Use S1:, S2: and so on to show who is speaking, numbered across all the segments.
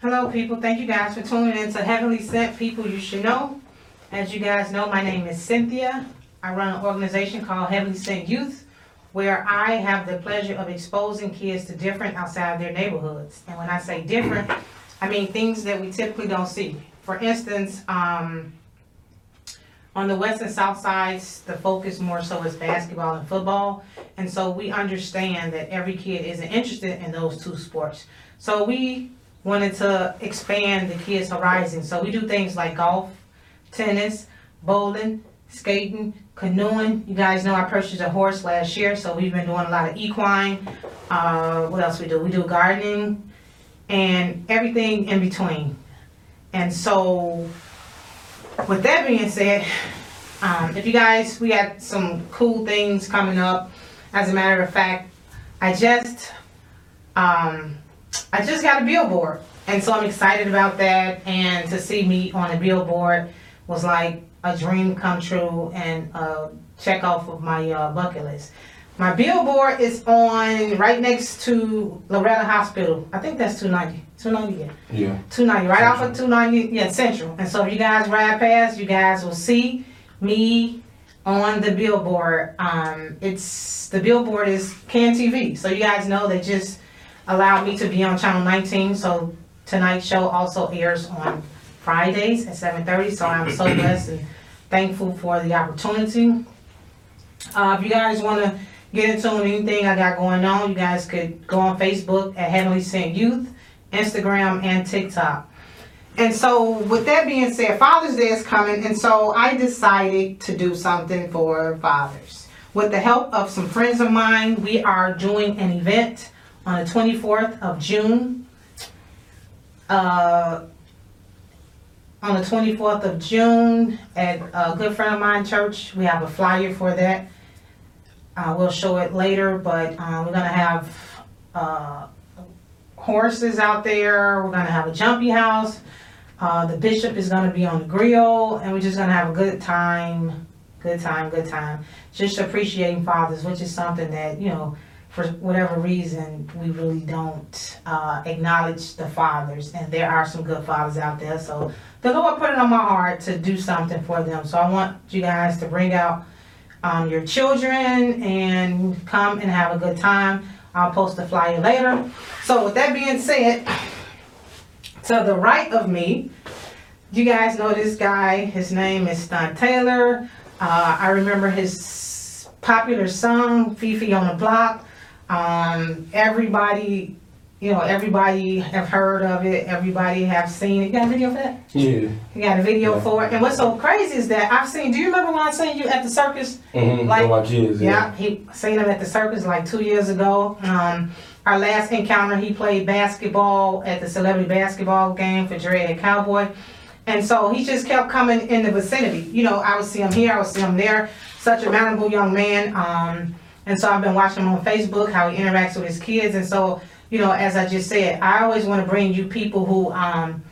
S1: Hello, people. Thank you guys for tuning in to Heavenly Sent People You Should Know. As you guys know, my name is Cynthia. I run an organization called Heavenly Sent Youth, where I have the pleasure of exposing kids to different outside their neighborhoods. And when I say different, I mean things that we typically don't see. For instance, um, on the west and south sides, the focus more so is basketball and football. And so we understand that every kid isn't interested in those two sports. So we wanted to expand the kids' horizon. So we do things like golf, tennis, bowling, skating, canoeing. You guys know I purchased a horse last year, so we've been doing a lot of equine. Uh, what else we do? We do gardening and everything in between. And so, with that being said, um, if you guys, we got some cool things coming up. As a matter of fact, I just, um, I just got a billboard, and so I'm excited about that. And to see me on a billboard was like a dream come true and a check off of my uh, bucket list. My billboard is on right next to Loretto Hospital. I think that's 290. 290, yeah.
S2: Yeah.
S1: 290, right off of 290, yeah, Central. And so if you guys ride past, you guys will see me on the billboard. Um, it's the billboard is Can TV. So you guys know they just allowed me to be on channel 19. So tonight's show also airs on Fridays at 7:30. So I'm so blessed and thankful for the opportunity. Uh, if you guys want to get into anything I got going on, you guys could go on Facebook at Heavenly Sent Youth, Instagram, and TikTok. And so, with that being said, Father's Day is coming, and so I decided to do something for fathers. With the help of some friends of mine, we are doing an event on the 24th of June. Uh, on the 24th of June at a good friend of mine church. We have a flyer for that. Uh, we'll show it later, but uh, we're gonna have uh, horses out there. We're gonna have a jumpy house. Uh, the bishop is gonna be on the grill, and we're just gonna have a good time. Good time, good time. Just appreciating fathers, which is something that you know, for whatever reason, we really don't uh, acknowledge the fathers, and there are some good fathers out there. So the Lord put it on my heart to do something for them. So I want you guys to bring out um, your children and come and have a good time. I'll post a flyer later. So with that being said, to the right of me, you guys know this guy. His name is Stunt Taylor. Uh, I remember his popular song, FeFe on the Block. Um, everybody, you know, everybody have heard of it. Everybody have seen it. You got a video for that?
S2: Yeah.
S1: You got a video
S2: Yeah.
S1: for it. And what's so crazy is that I've seen, do you remember when I seen you at the circus?
S2: Mm-hmm.
S1: Like-
S2: my kids.
S1: Yeah, he seen him at the circus like two years ago. Um, our last encounter, he played basketball at the celebrity basketball game for Dread Cowboy. And so he just kept coming in the vicinity. You know, I would see him here, I would see him there. Such a manageable young man. Um, and so I've been watching him on Facebook, how he interacts with his kids. And so, you know, as I just said, I always want to bring you people who um,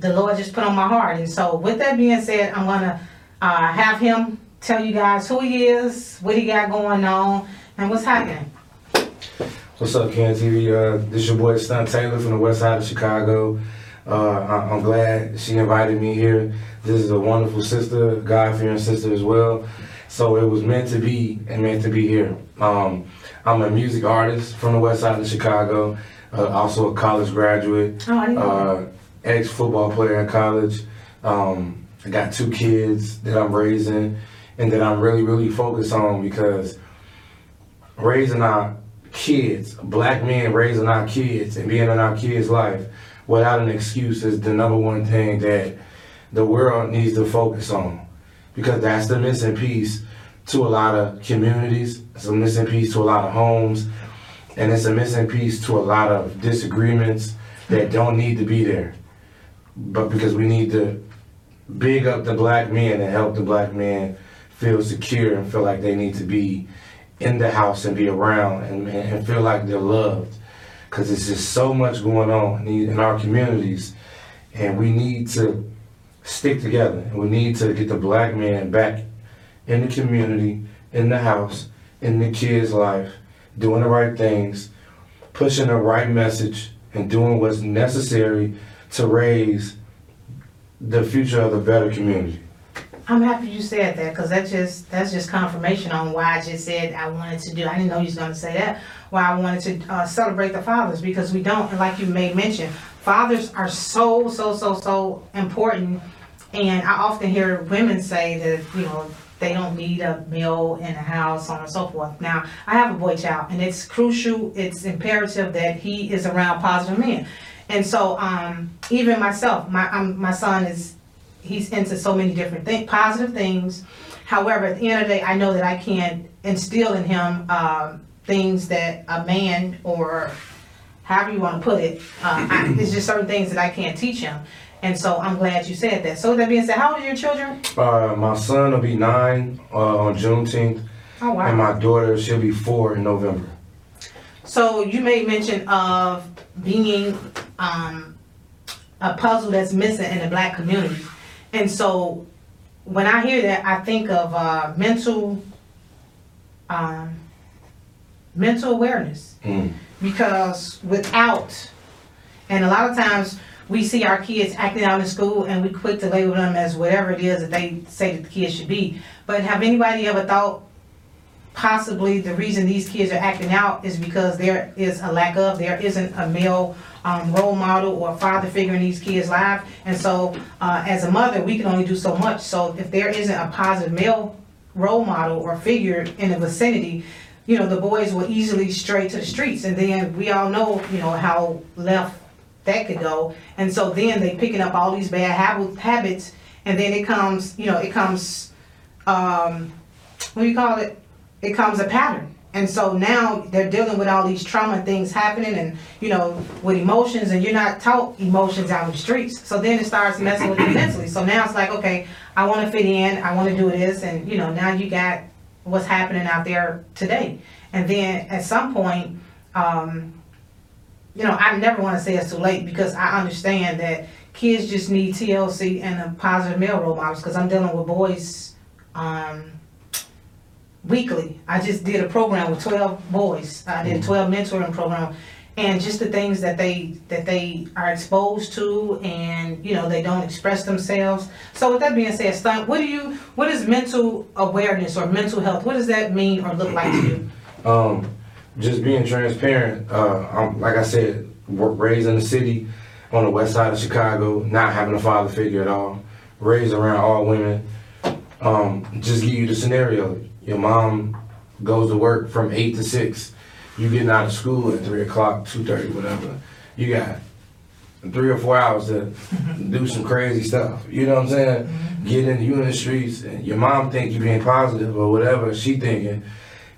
S1: the Lord just put on my heart. And so, with that being said, I'm going to uh, have him tell you guys who he is, what he got going on, and what's happening.
S2: What's up, Can TV? Uh, this is your boy Stunt Taylor from the west side of Chicago. Uh, I- I'm glad she invited me here. This is a wonderful sister, God fearing sister as well. So it was meant to be and meant to be here. Um, I'm a music artist from the west side of Chicago, uh, also a college graduate.
S1: Oh, I didn't know
S2: uh, ex football player in college. Um, I got two kids that I'm raising and that I'm really, really focused on because raising our kids, black men raising our kids and being in our kids' life without an excuse is the number one thing that the world needs to focus on because that's the missing piece to a lot of communities, it's a missing piece to a lot of homes, and it's a missing piece to a lot of disagreements that don't need to be there. But because we need to big up the black men and help the black men feel secure and feel like they need to be in the house and be around and, and feel like they're loved. Because there's just so much going on in our communities, and we need to stick together. And we need to get the black man back in the community, in the house, in the kids' life, doing the right things, pushing the right message and doing what's necessary to raise the future of the better community.
S1: I'm happy you said that, cause that's just, that's just confirmation on why I just said I wanted to do, I didn't know you was gonna say that. Why I wanted to, uh, celebrate the fathers, because we don't, like you made mention, fathers are so, so, so, so important. And I often hear women say that, you know, they don't need a meal in the house, so on and so forth. Now, I have a boy child, and it's crucial, it's imperative that he is around positive men. And so, um, even myself, my, my son is, he's into so many different things, positive things. However, at the end of the day, I know that I can't instill in him, um, things that a man or however you want to put it, uh, I, it's just certain things that I can't teach him. And so I'm glad you said that. So with that being said, how old are your children?
S2: Uh, my son will be nine uh, on Juneteenth,
S1: Oh,
S2: and my daughter she'll be four in November.
S1: So you made mention of being, um, a puzzle that's missing in the black community. And so when I hear that, I think of, uh, mental, um, mental awareness.
S2: Mm.
S1: because without, and a lot of times we see our kids acting out in school and we quick to label them as whatever it is that they say that the kids should be. But have anybody ever thought possibly the reason these kids are acting out is because there is a lack of, there isn't a male um, role model or father figure in these kids' lives. And so, uh, as a mother, we can only do so much. So if there isn't a positive male role model or figure in the vicinity, you know, the boys will easily stray to the streets. And then we all know, you know, how left that could go. And so then they picking up all these bad hab- habits, and then it comes, you know, it comes, um, what do you call it? It comes a pattern. And so now they're dealing with all these trauma things happening and, you know, with emotions and you're not taught emotions out in the streets. So then it starts messing with you mentally. So now it's like, okay, I want to fit in, I want to do this. And, you know, now you got what's happening out there today. And then at some point, um, you know, I never want to say it's too late because I understand that kids just need TLC and a positive male role models because I'm dealing with boys um, weekly. I just did a program with 12 boys. I did a 12 mentoring program. And just the things that they that they are exposed to, and you know they don't express themselves. So with that being said, Stunt, what do you what is mental awareness or mental health? What does that mean or look like to you?
S2: Um, just being transparent. Uh, I'm, like I said, raised in the city on the west side of Chicago, not having a father figure at all. Raised around all women. Um, just give you the scenario. Your mom goes to work from eight to six. You getting out of school at three o'clock, two thirty, whatever. You got three or four hours to do some crazy stuff. You know what I'm saying? Get in you in the streets, and your mom think you being positive or whatever she thinking,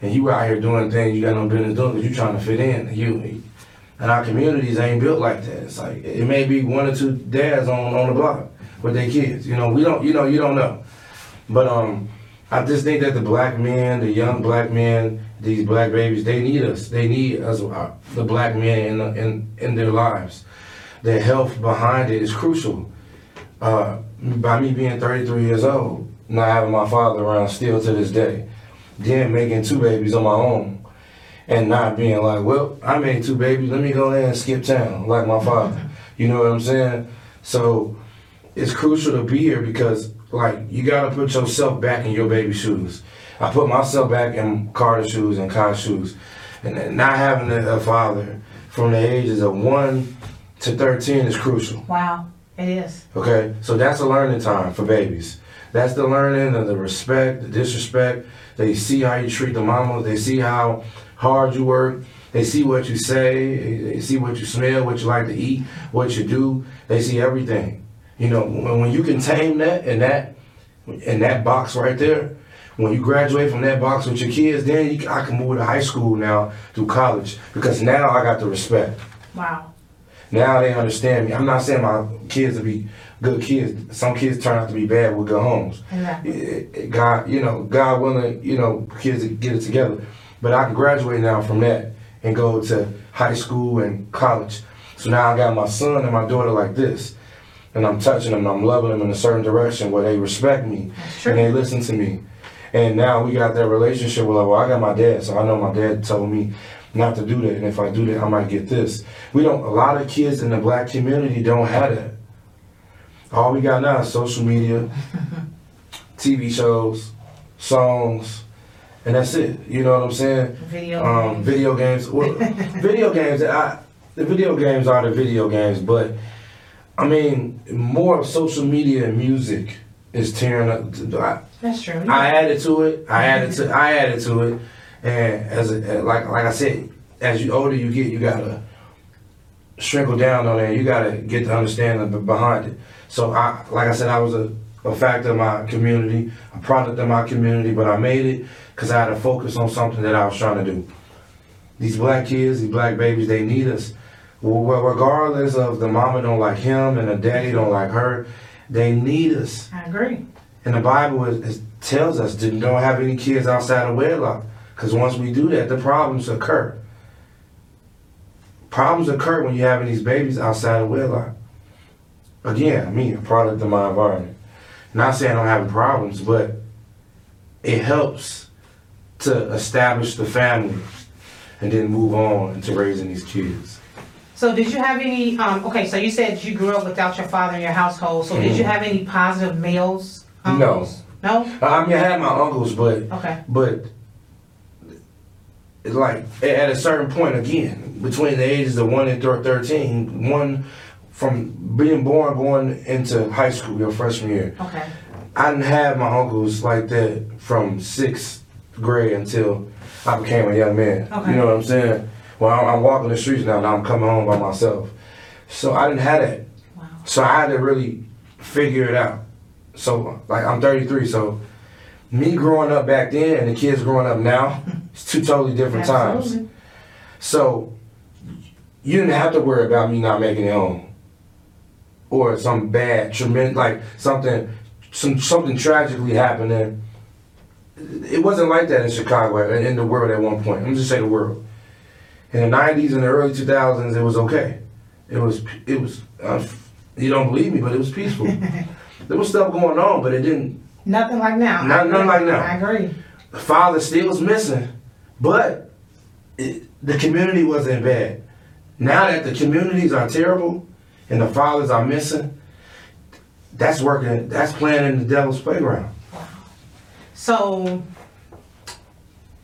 S2: and you out here doing things you got no business doing because you trying to fit in. You and our communities ain't built like that. It's like it may be one or two dads on on the block with their kids. You know, we don't. You know, you don't know. But um, I just think that the black men, the young black men, these black babies, they need us. They need us, uh, the black men in in in their lives. The health behind it is crucial. Uh, by me being 33 years old, not having my father around still to this day, then making two babies on my own, and not being like, well, I made two babies, let me go there and skip town like my father. You know what I'm saying? So it's crucial to be here because like you gotta put yourself back in your baby shoes. I put myself back in Carter's shoes and Kai's shoes, and not having a, a father from the ages of one to thirteen is crucial.
S1: Wow, it is.
S2: Okay, so that's a learning time for babies. That's the learning and the respect, the disrespect. They see how you treat the mama. They see how hard you work. They see what you say. They see what you smell, what you like to eat, what you do. They see everything. You know, when, when you can tame that and that in that box right there, when you graduate from that box with your kids, then you, I can move to high school now through college because now I got the respect.
S1: Wow.
S2: Now they understand me. I'm not saying my kids will be good kids. Some kids turn out to be bad with good homes.
S1: Exactly.
S2: It- it- God, you know, God willing, you know, kids get it together. But I can graduate now from that and go to high school and college. So now I got my son and my daughter like this. And I'm touching them, and I'm loving them in a certain direction where they respect me and they listen to me. And now we got that relationship where, like, well, I got my dad, so I know my dad told me not to do that. And if I do that, I might get this. We don't. A lot of kids in the black community don't have that. All we got now is social media, TV shows, songs, and that's it. You know what I'm saying?
S1: Video.
S2: Um,
S1: games.
S2: video games. Well, video games. I, the video games are the video games, but I mean, more of social media and music is tearing up. I,
S1: That's true.
S2: I added to it. I added to. I added to it, and as a, like like I said, as you older you get, you gotta sprinkle down on that. You gotta get the understanding be- behind it. So I, like I said, I was a, a factor in my community, a product of my community, but I made it because I had to focus on something that I was trying to do. These black kids, these black babies, they need us. Well, regardless of the mama don't like him and the daddy don't like her, they need us.
S1: I agree.
S2: And the Bible is, is, tells us to don't have any kids outside of wedlock. Because once we do that, the problems occur. Problems occur when you're having these babies outside of wedlock. Again, me, a product of my environment. Not saying I'm having problems, but it helps to establish the family and then move on into raising these kids.
S1: So did you have any, um, okay, so you said you grew up without your father in your household, so did you have any positive males?
S2: Mm-hmm. No.
S1: No?
S2: I mean, I had my uncles, but
S1: Okay,
S2: But it's like at a certain point again, between the ages of one and thir- thirteen, one from being born going into high school, your freshman year,
S1: okay,
S2: I didn't have my uncles like that from sixth grade until I became a young man.
S1: Okay.
S2: You know what I'm saying? Well, I'm, I'm walking the streets now. Now I'm coming home by myself, so I didn't have that.
S1: wow,
S2: So I had to really figure it out. So like I'm 33, so me growing up back then and the kids growing up now, it's two totally different times. So you didn't have to worry about me not making it home. Or some bad, tremendous, like something, some something tragically happening. It wasn't like that in Chicago and in the world at one point. Let me just say the world. In the 90s and the early 2000s, it was okay. It was, it was. Uh, you don't believe me, but it was peaceful. there was stuff going on, but it didn't
S1: Nothing like now.
S2: Not- nothing like now.
S1: I agree.
S2: the father still was missing, but it, the community wasn't bad. Now that the communities are terrible and the fathers are missing, that's working. That's playing in the devil's playground.
S1: So,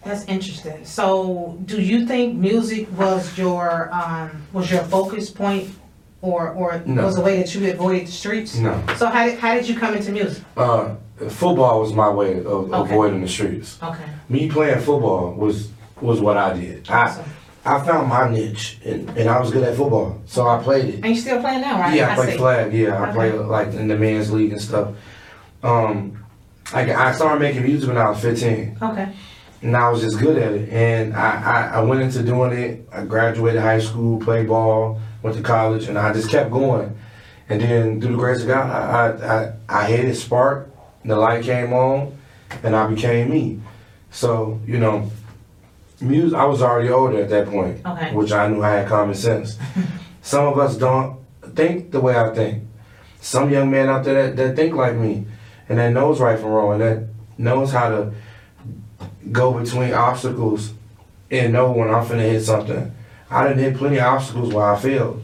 S1: that's interesting. So, do you think music was your, um, was your focus point? Or, or
S2: No.
S1: was the way that you avoided the streets?
S2: No,
S1: So how did, how did you come into music?
S2: uh, football was my way of
S1: Okay.
S2: avoiding the streets.
S1: Okay,
S2: Me playing football was was what I did.
S1: Awesome.
S2: I found my niche and, and I was good at football, so I played it.
S1: And you still playing now, right?
S2: Yeah, I play
S1: see.
S2: flag. Yeah, I
S1: Okay.
S2: play like in the men's league and stuff. Um, I, I started making music when I was 15,
S1: Okay,
S2: and I was just good at it. And I, I, I went into doing it. I graduated high school, played ball, went to college, and I just kept going. And then through the grace of God, I I, I, I hit it spark, the light came on, and I became me. So you know, music. I was already older at that point
S1: okay.
S2: which I knew I had common sense. Some of us don't think the way I think. Some young men out there that, that think like me and that knows right from wrong and that knows how to go between obstacles and know when I'm finna hit something. I didn't hit plenty of obstacles where I failed.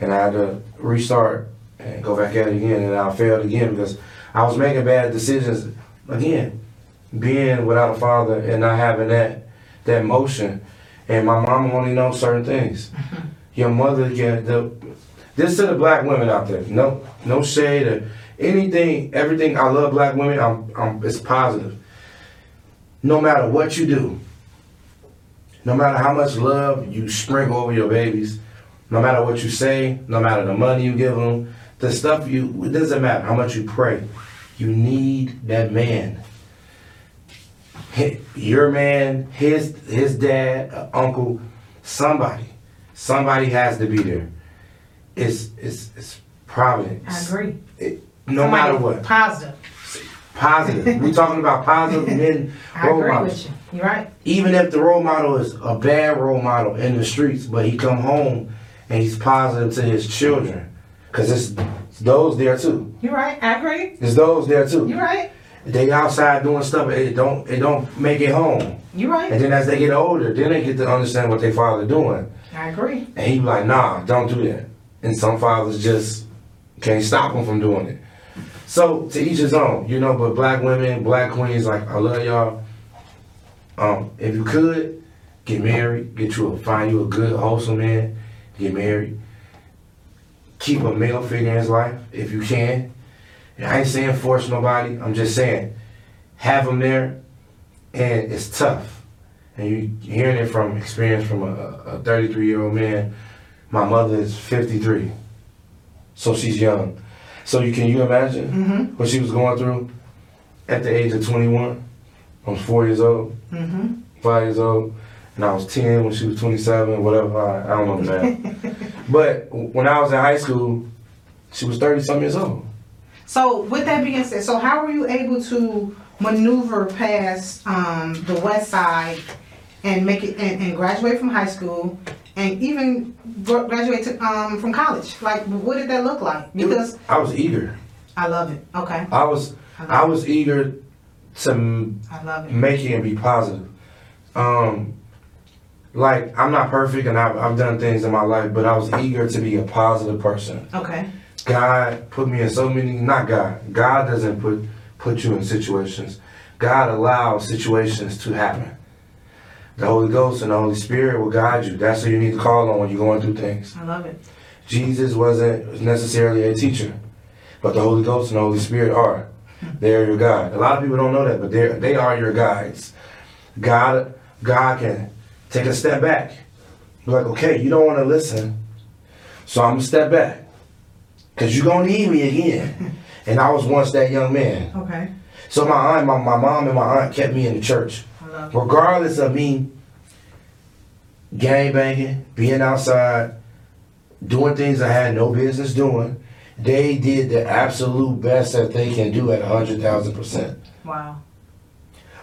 S2: And I had to restart and go back at it again and I failed again because I was making bad decisions again. Being without a father and not having that that motion and my mama only knows certain things. Your mother can the this to the black women out there. No no shade or anything, everything I love black women, I'm I'm it's positive. No matter what you do, no matter how much love you sprinkle over your babies, no matter what you say, no matter the money you give them, the stuff you it doesn't matter how much you pray. You need that man your man, his his dad, uh, uncle, somebody, somebody has to be there. It's it's it's providence.
S1: I agree.
S2: It, No
S1: Somebody
S2: matter what,
S1: Positive.
S2: positive. we talking about positive men
S1: I
S2: role
S1: agree
S2: models.
S1: with you. You're right.
S2: Even if the role model is a bad role model in the streets, but he come home and he's positive to his children, cause it's, it's those there too.
S1: You're right. I agree.
S2: It's those there too.
S1: You're right.
S2: They outside doing stuff, it don't it don't make it home.
S1: You right.
S2: And then as they get older, then they get to understand what their father doing.
S1: I agree.
S2: And he be like, nah, don't do that. And some fathers just can't stop them from doing it. So to each his own, you know. But black women, black queens, like I love y'all. Um, if you could get married, get you a find you a good wholesome man, get married. Keep a male figure in his life if you can. I ain't saying force nobody. I'm just saying have them there, and it's tough. And you hearing it from experience from a 33 year old man. My mother is 53, so she's young. So you can you imagine
S1: Mm-hmm.
S2: what she was going through at the age of 21? I was four years old,
S1: Mm-hmm.
S2: five years old, and I was 10 when she was 27, whatever. I, I don't know the math. but when I was in high school, she was 30 some years old.
S1: So with that being said, so how were you able to maneuver past um, the west side and make it and, and graduate from high school and even graduate to, um, from college? Like, what did that look like?
S2: It
S1: Because
S2: I was eager.
S1: I love it. Okay,
S2: I was
S1: I
S2: I was eager to
S1: I love it.
S2: make it and be positive. Um, like I'm not perfect and I've, I've done things in my life, but I was eager to be a positive person.
S1: Okay,
S2: God put me in so many not God. God doesn't put put you in situations. God allows situations to happen. The Holy Ghost and the Holy Spirit will guide you. That's who you need to call on when you're going through things.
S1: I love it.
S2: Jesus wasn't necessarily a teacher, but the Holy Ghost and the Holy Spirit are. They're your guide. A lot of people don't know that, but they they are your guides. God God can take a step back. Be like, okay, you don't want to listen, so I'm gonna step back, cause you're gonna need me again. And I was once that young man.
S1: Okay,
S2: So my aunt, my, my mom and my aunt kept me in the church
S1: I love it.
S2: regardless of me gang banging, being outside, doing things I had no business doing, they did the absolute best that they can do at 100,000%.
S1: Wow.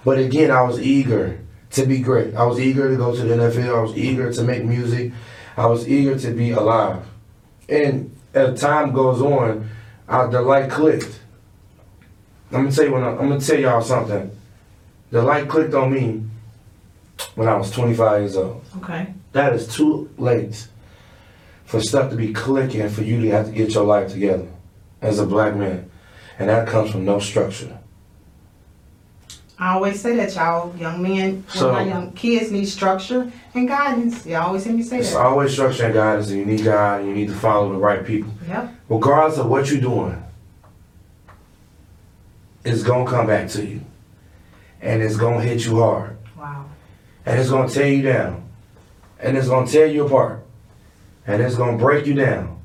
S2: But again, I was eager to be great. I was eager to go to the NFL. I was eager to make music. I was eager to be alive. And as time goes on, I, the light clicked. I'm gonna tell you when I, I'm gonna tell y'all something. The light clicked on me when I was 25 years old.
S1: Okay,
S2: That is too late for stuff to be clicking for you to have to get your life together as a black man, and that comes from no structure.
S1: I always say that y'all young men,
S2: So-
S1: my young kids need structure and guidance. You all always hear me say
S2: It's
S1: that.
S2: always structure and guidance, and you need God, and you need to follow the right people.
S1: Yep.
S2: regardless of what you're doing, it's gonna come back to you. And it's gonna hit you hard.
S1: Wow.
S2: And it's gonna tear you down. And it's gonna tear you apart. And it's gonna break you down.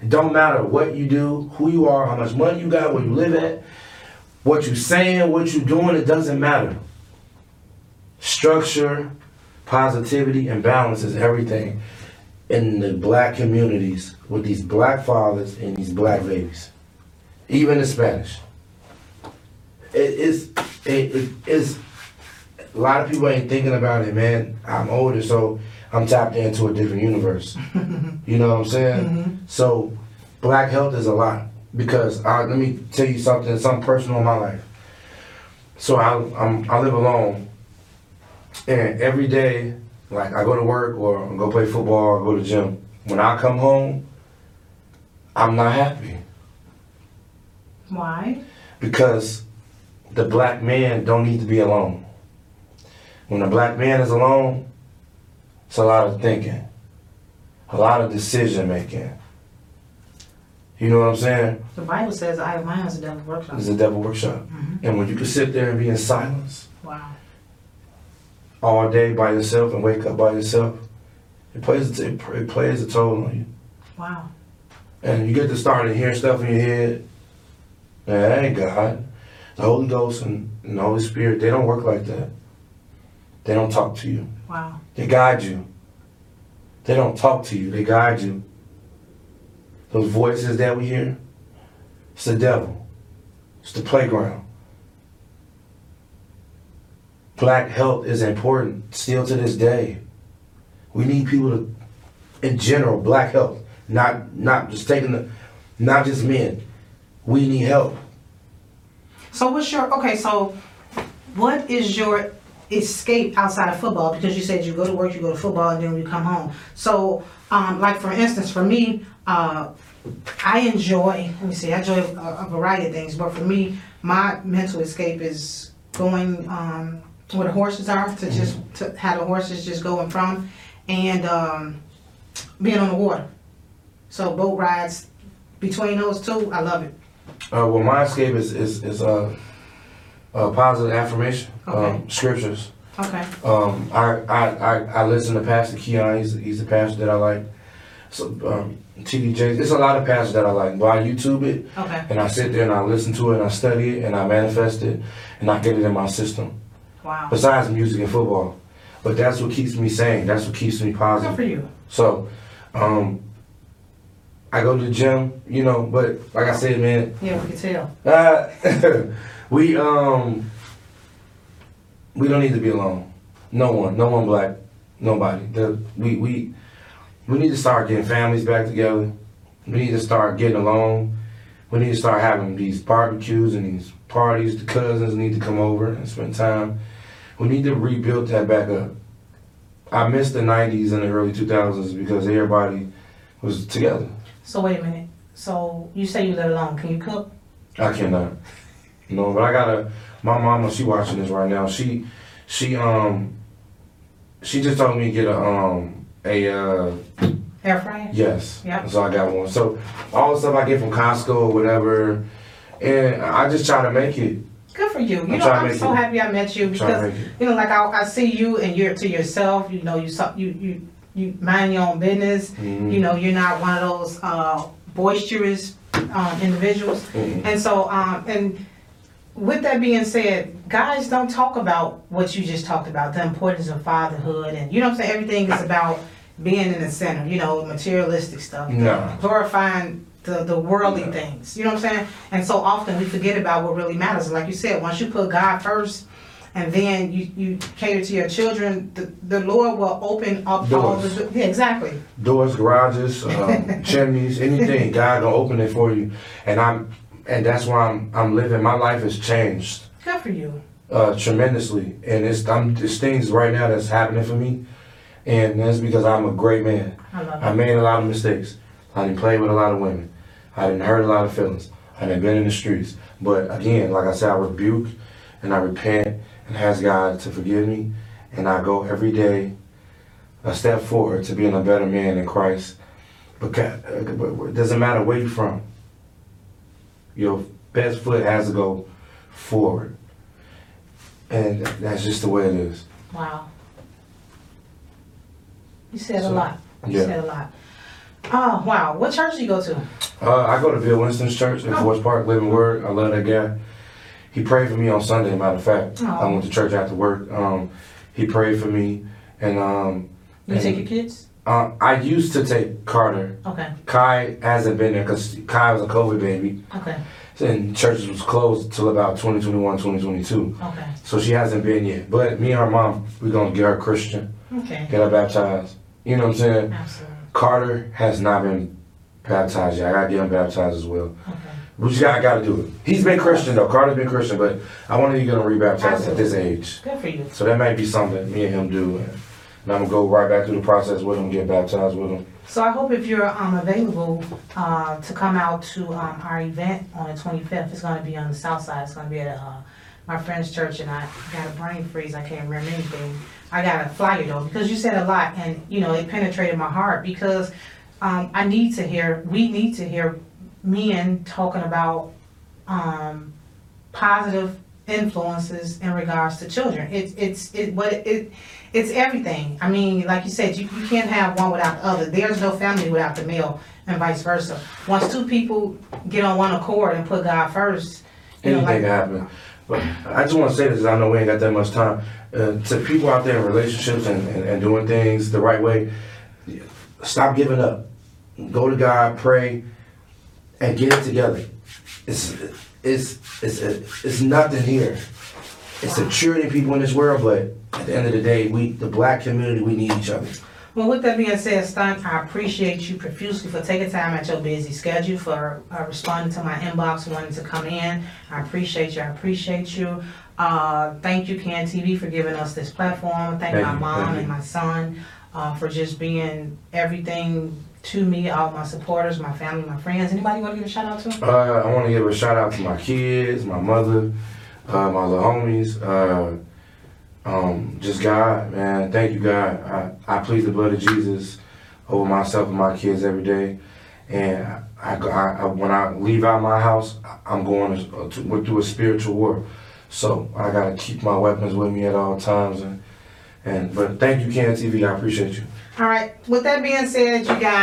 S2: It don't matter what you do, who you are, how much money you got, where you live at, what you saying, what you doing, it doesn't matter. Structure, positivity, and balance is everything in the black communities with these black fathers and these black babies, even in Spanish. It is, it, it is, a lot of people ain't thinking about it, man. I'm older, so I'm tapped into a different universe. you know what I'm saying? Mm-hmm. So, black health is a lot because I, let me tell you something, something personal in my life. So I, I'm, I live alone, and every day like I go to work or I go play football or go to gym. When I come home, I'm not happy
S1: Why?
S2: because the black man don't need to be alone. When a black man is alone, it's a lot of thinking, a lot of decision making. You know what I'm saying?
S1: The Bible says, "I have mine as a devil's workshop."
S2: It's a devil workshop.
S1: Mhm.
S2: And when you can sit there and be in silence
S1: Wow.
S2: all day by yourself and wake up by yourself, it plays it, it plays a toll on you.
S1: Wow.
S2: And you get to start to hear stuff in your head. Man, that ain't God. The Holy Ghost and, and the Holy Spirit, they don't work like that. They don't talk to you.
S1: Wow.
S2: They guide you. They don't talk to you, they guide you. Those voices that we hear, it's the devil. It's the playground. Black health is important still to this day. We need people to, in general, black health, not not just taking the, not just men. We need help.
S1: So what's your okay? So what is your escape outside of football? Because you said you go to work, you go to football, and then you come home. So, um, like for instance, for me, uh, I enjoy. Let me see. I enjoy a, a variety of things, but for me, my mental escape is going um, where the horses are to just to have the horses just going from, and um, being on the water. So boat rides between those two, I love it.
S2: Uh, well, my escape is is is uh, uh, positive affirmation,
S1: Okay.
S2: um, scriptures.
S1: Okay.
S2: Um, I, I, I, I listen to Pastor Keon. He's, he's the pastor that I like. So um, TD Jakes. It's a lot of pastors that I like. But I YouTube it
S1: Okay.
S2: and I sit there and I listen to it and I study it and I manifest it and I get it in my system.
S1: Wow.
S2: Besides music and football, but that's what keeps me sane. That's what keeps me
S1: Good
S2: positive.
S1: for you.
S2: So, um, I go to the gym, you know. But like I said, man,
S1: Yeah, we can tell.
S2: uh, we um we don't need to be alone. No one, no one black, nobody. The, we we we need to start getting families back together. We need to start getting along. We need to start having these barbecues and these parties. The cousins need to come over and spend time. We need to rebuild that back up. I miss the '90s and the early 2000s because everybody was together.
S1: So wait a minute. So you say you live alone. Can you cook?
S2: I cannot. No, but I gotta. My mama, she watching this right now. She, she um, she just told me to get a um a uh
S1: Air fryer?
S2: yes.
S1: Yeah.
S2: So I got one. So all the stuff I get from Costco or whatever, and I just try to make it.
S1: Good for you. You
S2: I'm
S1: know, I'm so
S2: it-
S1: happy I met you
S2: I'm trying to
S1: because you know, like I, I see you and you're to yourself. You know, you you you you mind your own business.
S2: Mhm.
S1: You know, you're not one of those uh, boisterous um, individuals.
S2: Mhm.
S1: And so, um, and with that being said, guys don't talk about what you just talked about, the importance of fatherhood, and you know what I'm saying. Everything is about being in the center. You know, materialistic stuff,
S2: No.
S1: glorifying the the worldly
S2: No.
S1: things. You know what I'm saying. And so often we forget about what really matters. Like you said, once you put God first. And then you, you cater to your children. The, the Lord will open up all
S2: Doors.
S1: the yeah exactly.
S2: Doors, garages, um, chimneys, anything. God gonna open it for you, and I'm, and that's why I'm I'm living. My life has changed.
S1: Good for you.
S2: uh, tremendously, and it's I'm, it's things right now that's happening for me, and that's because I'm a great man.
S1: I love
S2: I made a lot of mistakes. I didn't play with a lot of women. I didn't hurt a lot of feelings. I didn't been in the streets. But again, like I said, I rebuke and I repent and ask God to forgive me, and I go every day a step forward to being a better man in Christ. But it doesn't matter where you're from. Your best foot has to go forward. And that's just the way it is.
S1: Wow. You said a lot. You
S2: yeah.
S1: said a lot. Oh, wow. What church do you go to?
S2: Uh, I go to Bill Winston's church in
S1: Oh.
S2: Forest Park, Living Word. I love that guy. He prayed for me on Sunday, matter of fact. I
S1: Oh.
S2: went to church after work. Um, he prayed for me. And um,
S1: You
S2: And-
S1: take your kids?
S2: uh, I used to take Carter.
S1: Okay.
S2: Kai hasn't been there because Kai was a COVID baby.
S1: Okay.
S2: And churches was closed until about 2021, 2022.
S1: Okay.
S2: So she hasn't been yet. But me and her mom, we're going to get her Christian,
S1: Okay.
S2: get her baptized. You know what I'm saying?
S1: Absolutely.
S2: Carter has not been baptized yet. I got to get him baptized as well.
S1: Okay.
S2: We just got, got to do it. He's been Christian though. Carter's been Christian, but I want to get him rebaptized at this age.
S1: Good for you.
S2: So that might be something me and him do. And I'm gonna go right back through the process with him, get baptized with him.
S1: So I hope if you're um, available uh, to come out to um, our event on the 25th, it's going to be on the south side. It's going to be at uh, my friend's church, and I got a brain freeze. I can't remember anything. I got a flyer though because you said a lot, and you know it penetrated my heart because um, I need to hear. We need to hear men talking about um, positive influences in regards to children. It's it's it what it, it it's everything. I mean, like you said, you, you can't have one without the other. There's no family without the male, and vice versa. Once two people get on one accord and put God first, you know,
S2: Anything
S1: like
S2: can happen. But I just want to say this: I know we ain't got that much time. Uh, to people out there in relationships and, and, and doing things the right way, stop giving up. Go to God, pray, and get it together. It's it's it's it's nothing here. It's a trillion people in this world, but at the end of the day, we the black community we need each other.
S1: Well, with that being said, Stunt, I appreciate you profusely for taking time out your busy schedule for uh, responding to my inbox, wanting to come in. I appreciate you. I appreciate you. Uh, thank you, Can TV, for giving us this platform. Thank,
S2: Thank
S1: my
S2: you,
S1: mom
S2: thank
S1: and
S2: you.
S1: my son uh, for just being everything to me, all my supporters, my family, my friends. Anybody want to give a shout out to?
S2: Uh, I want to give a shout out to my kids, my mother, uh, my little homies. Uh, um, just God, man. Thank you, God. I, I plead the blood of Jesus over myself and my kids every day. And I, I, I when I leave out my house, I'm going to, to, through a spiritual war. So I gotta keep my weapons with me at all times. And, and but thank you, Can TV. I appreciate you.
S1: All right. With that being said, you guys.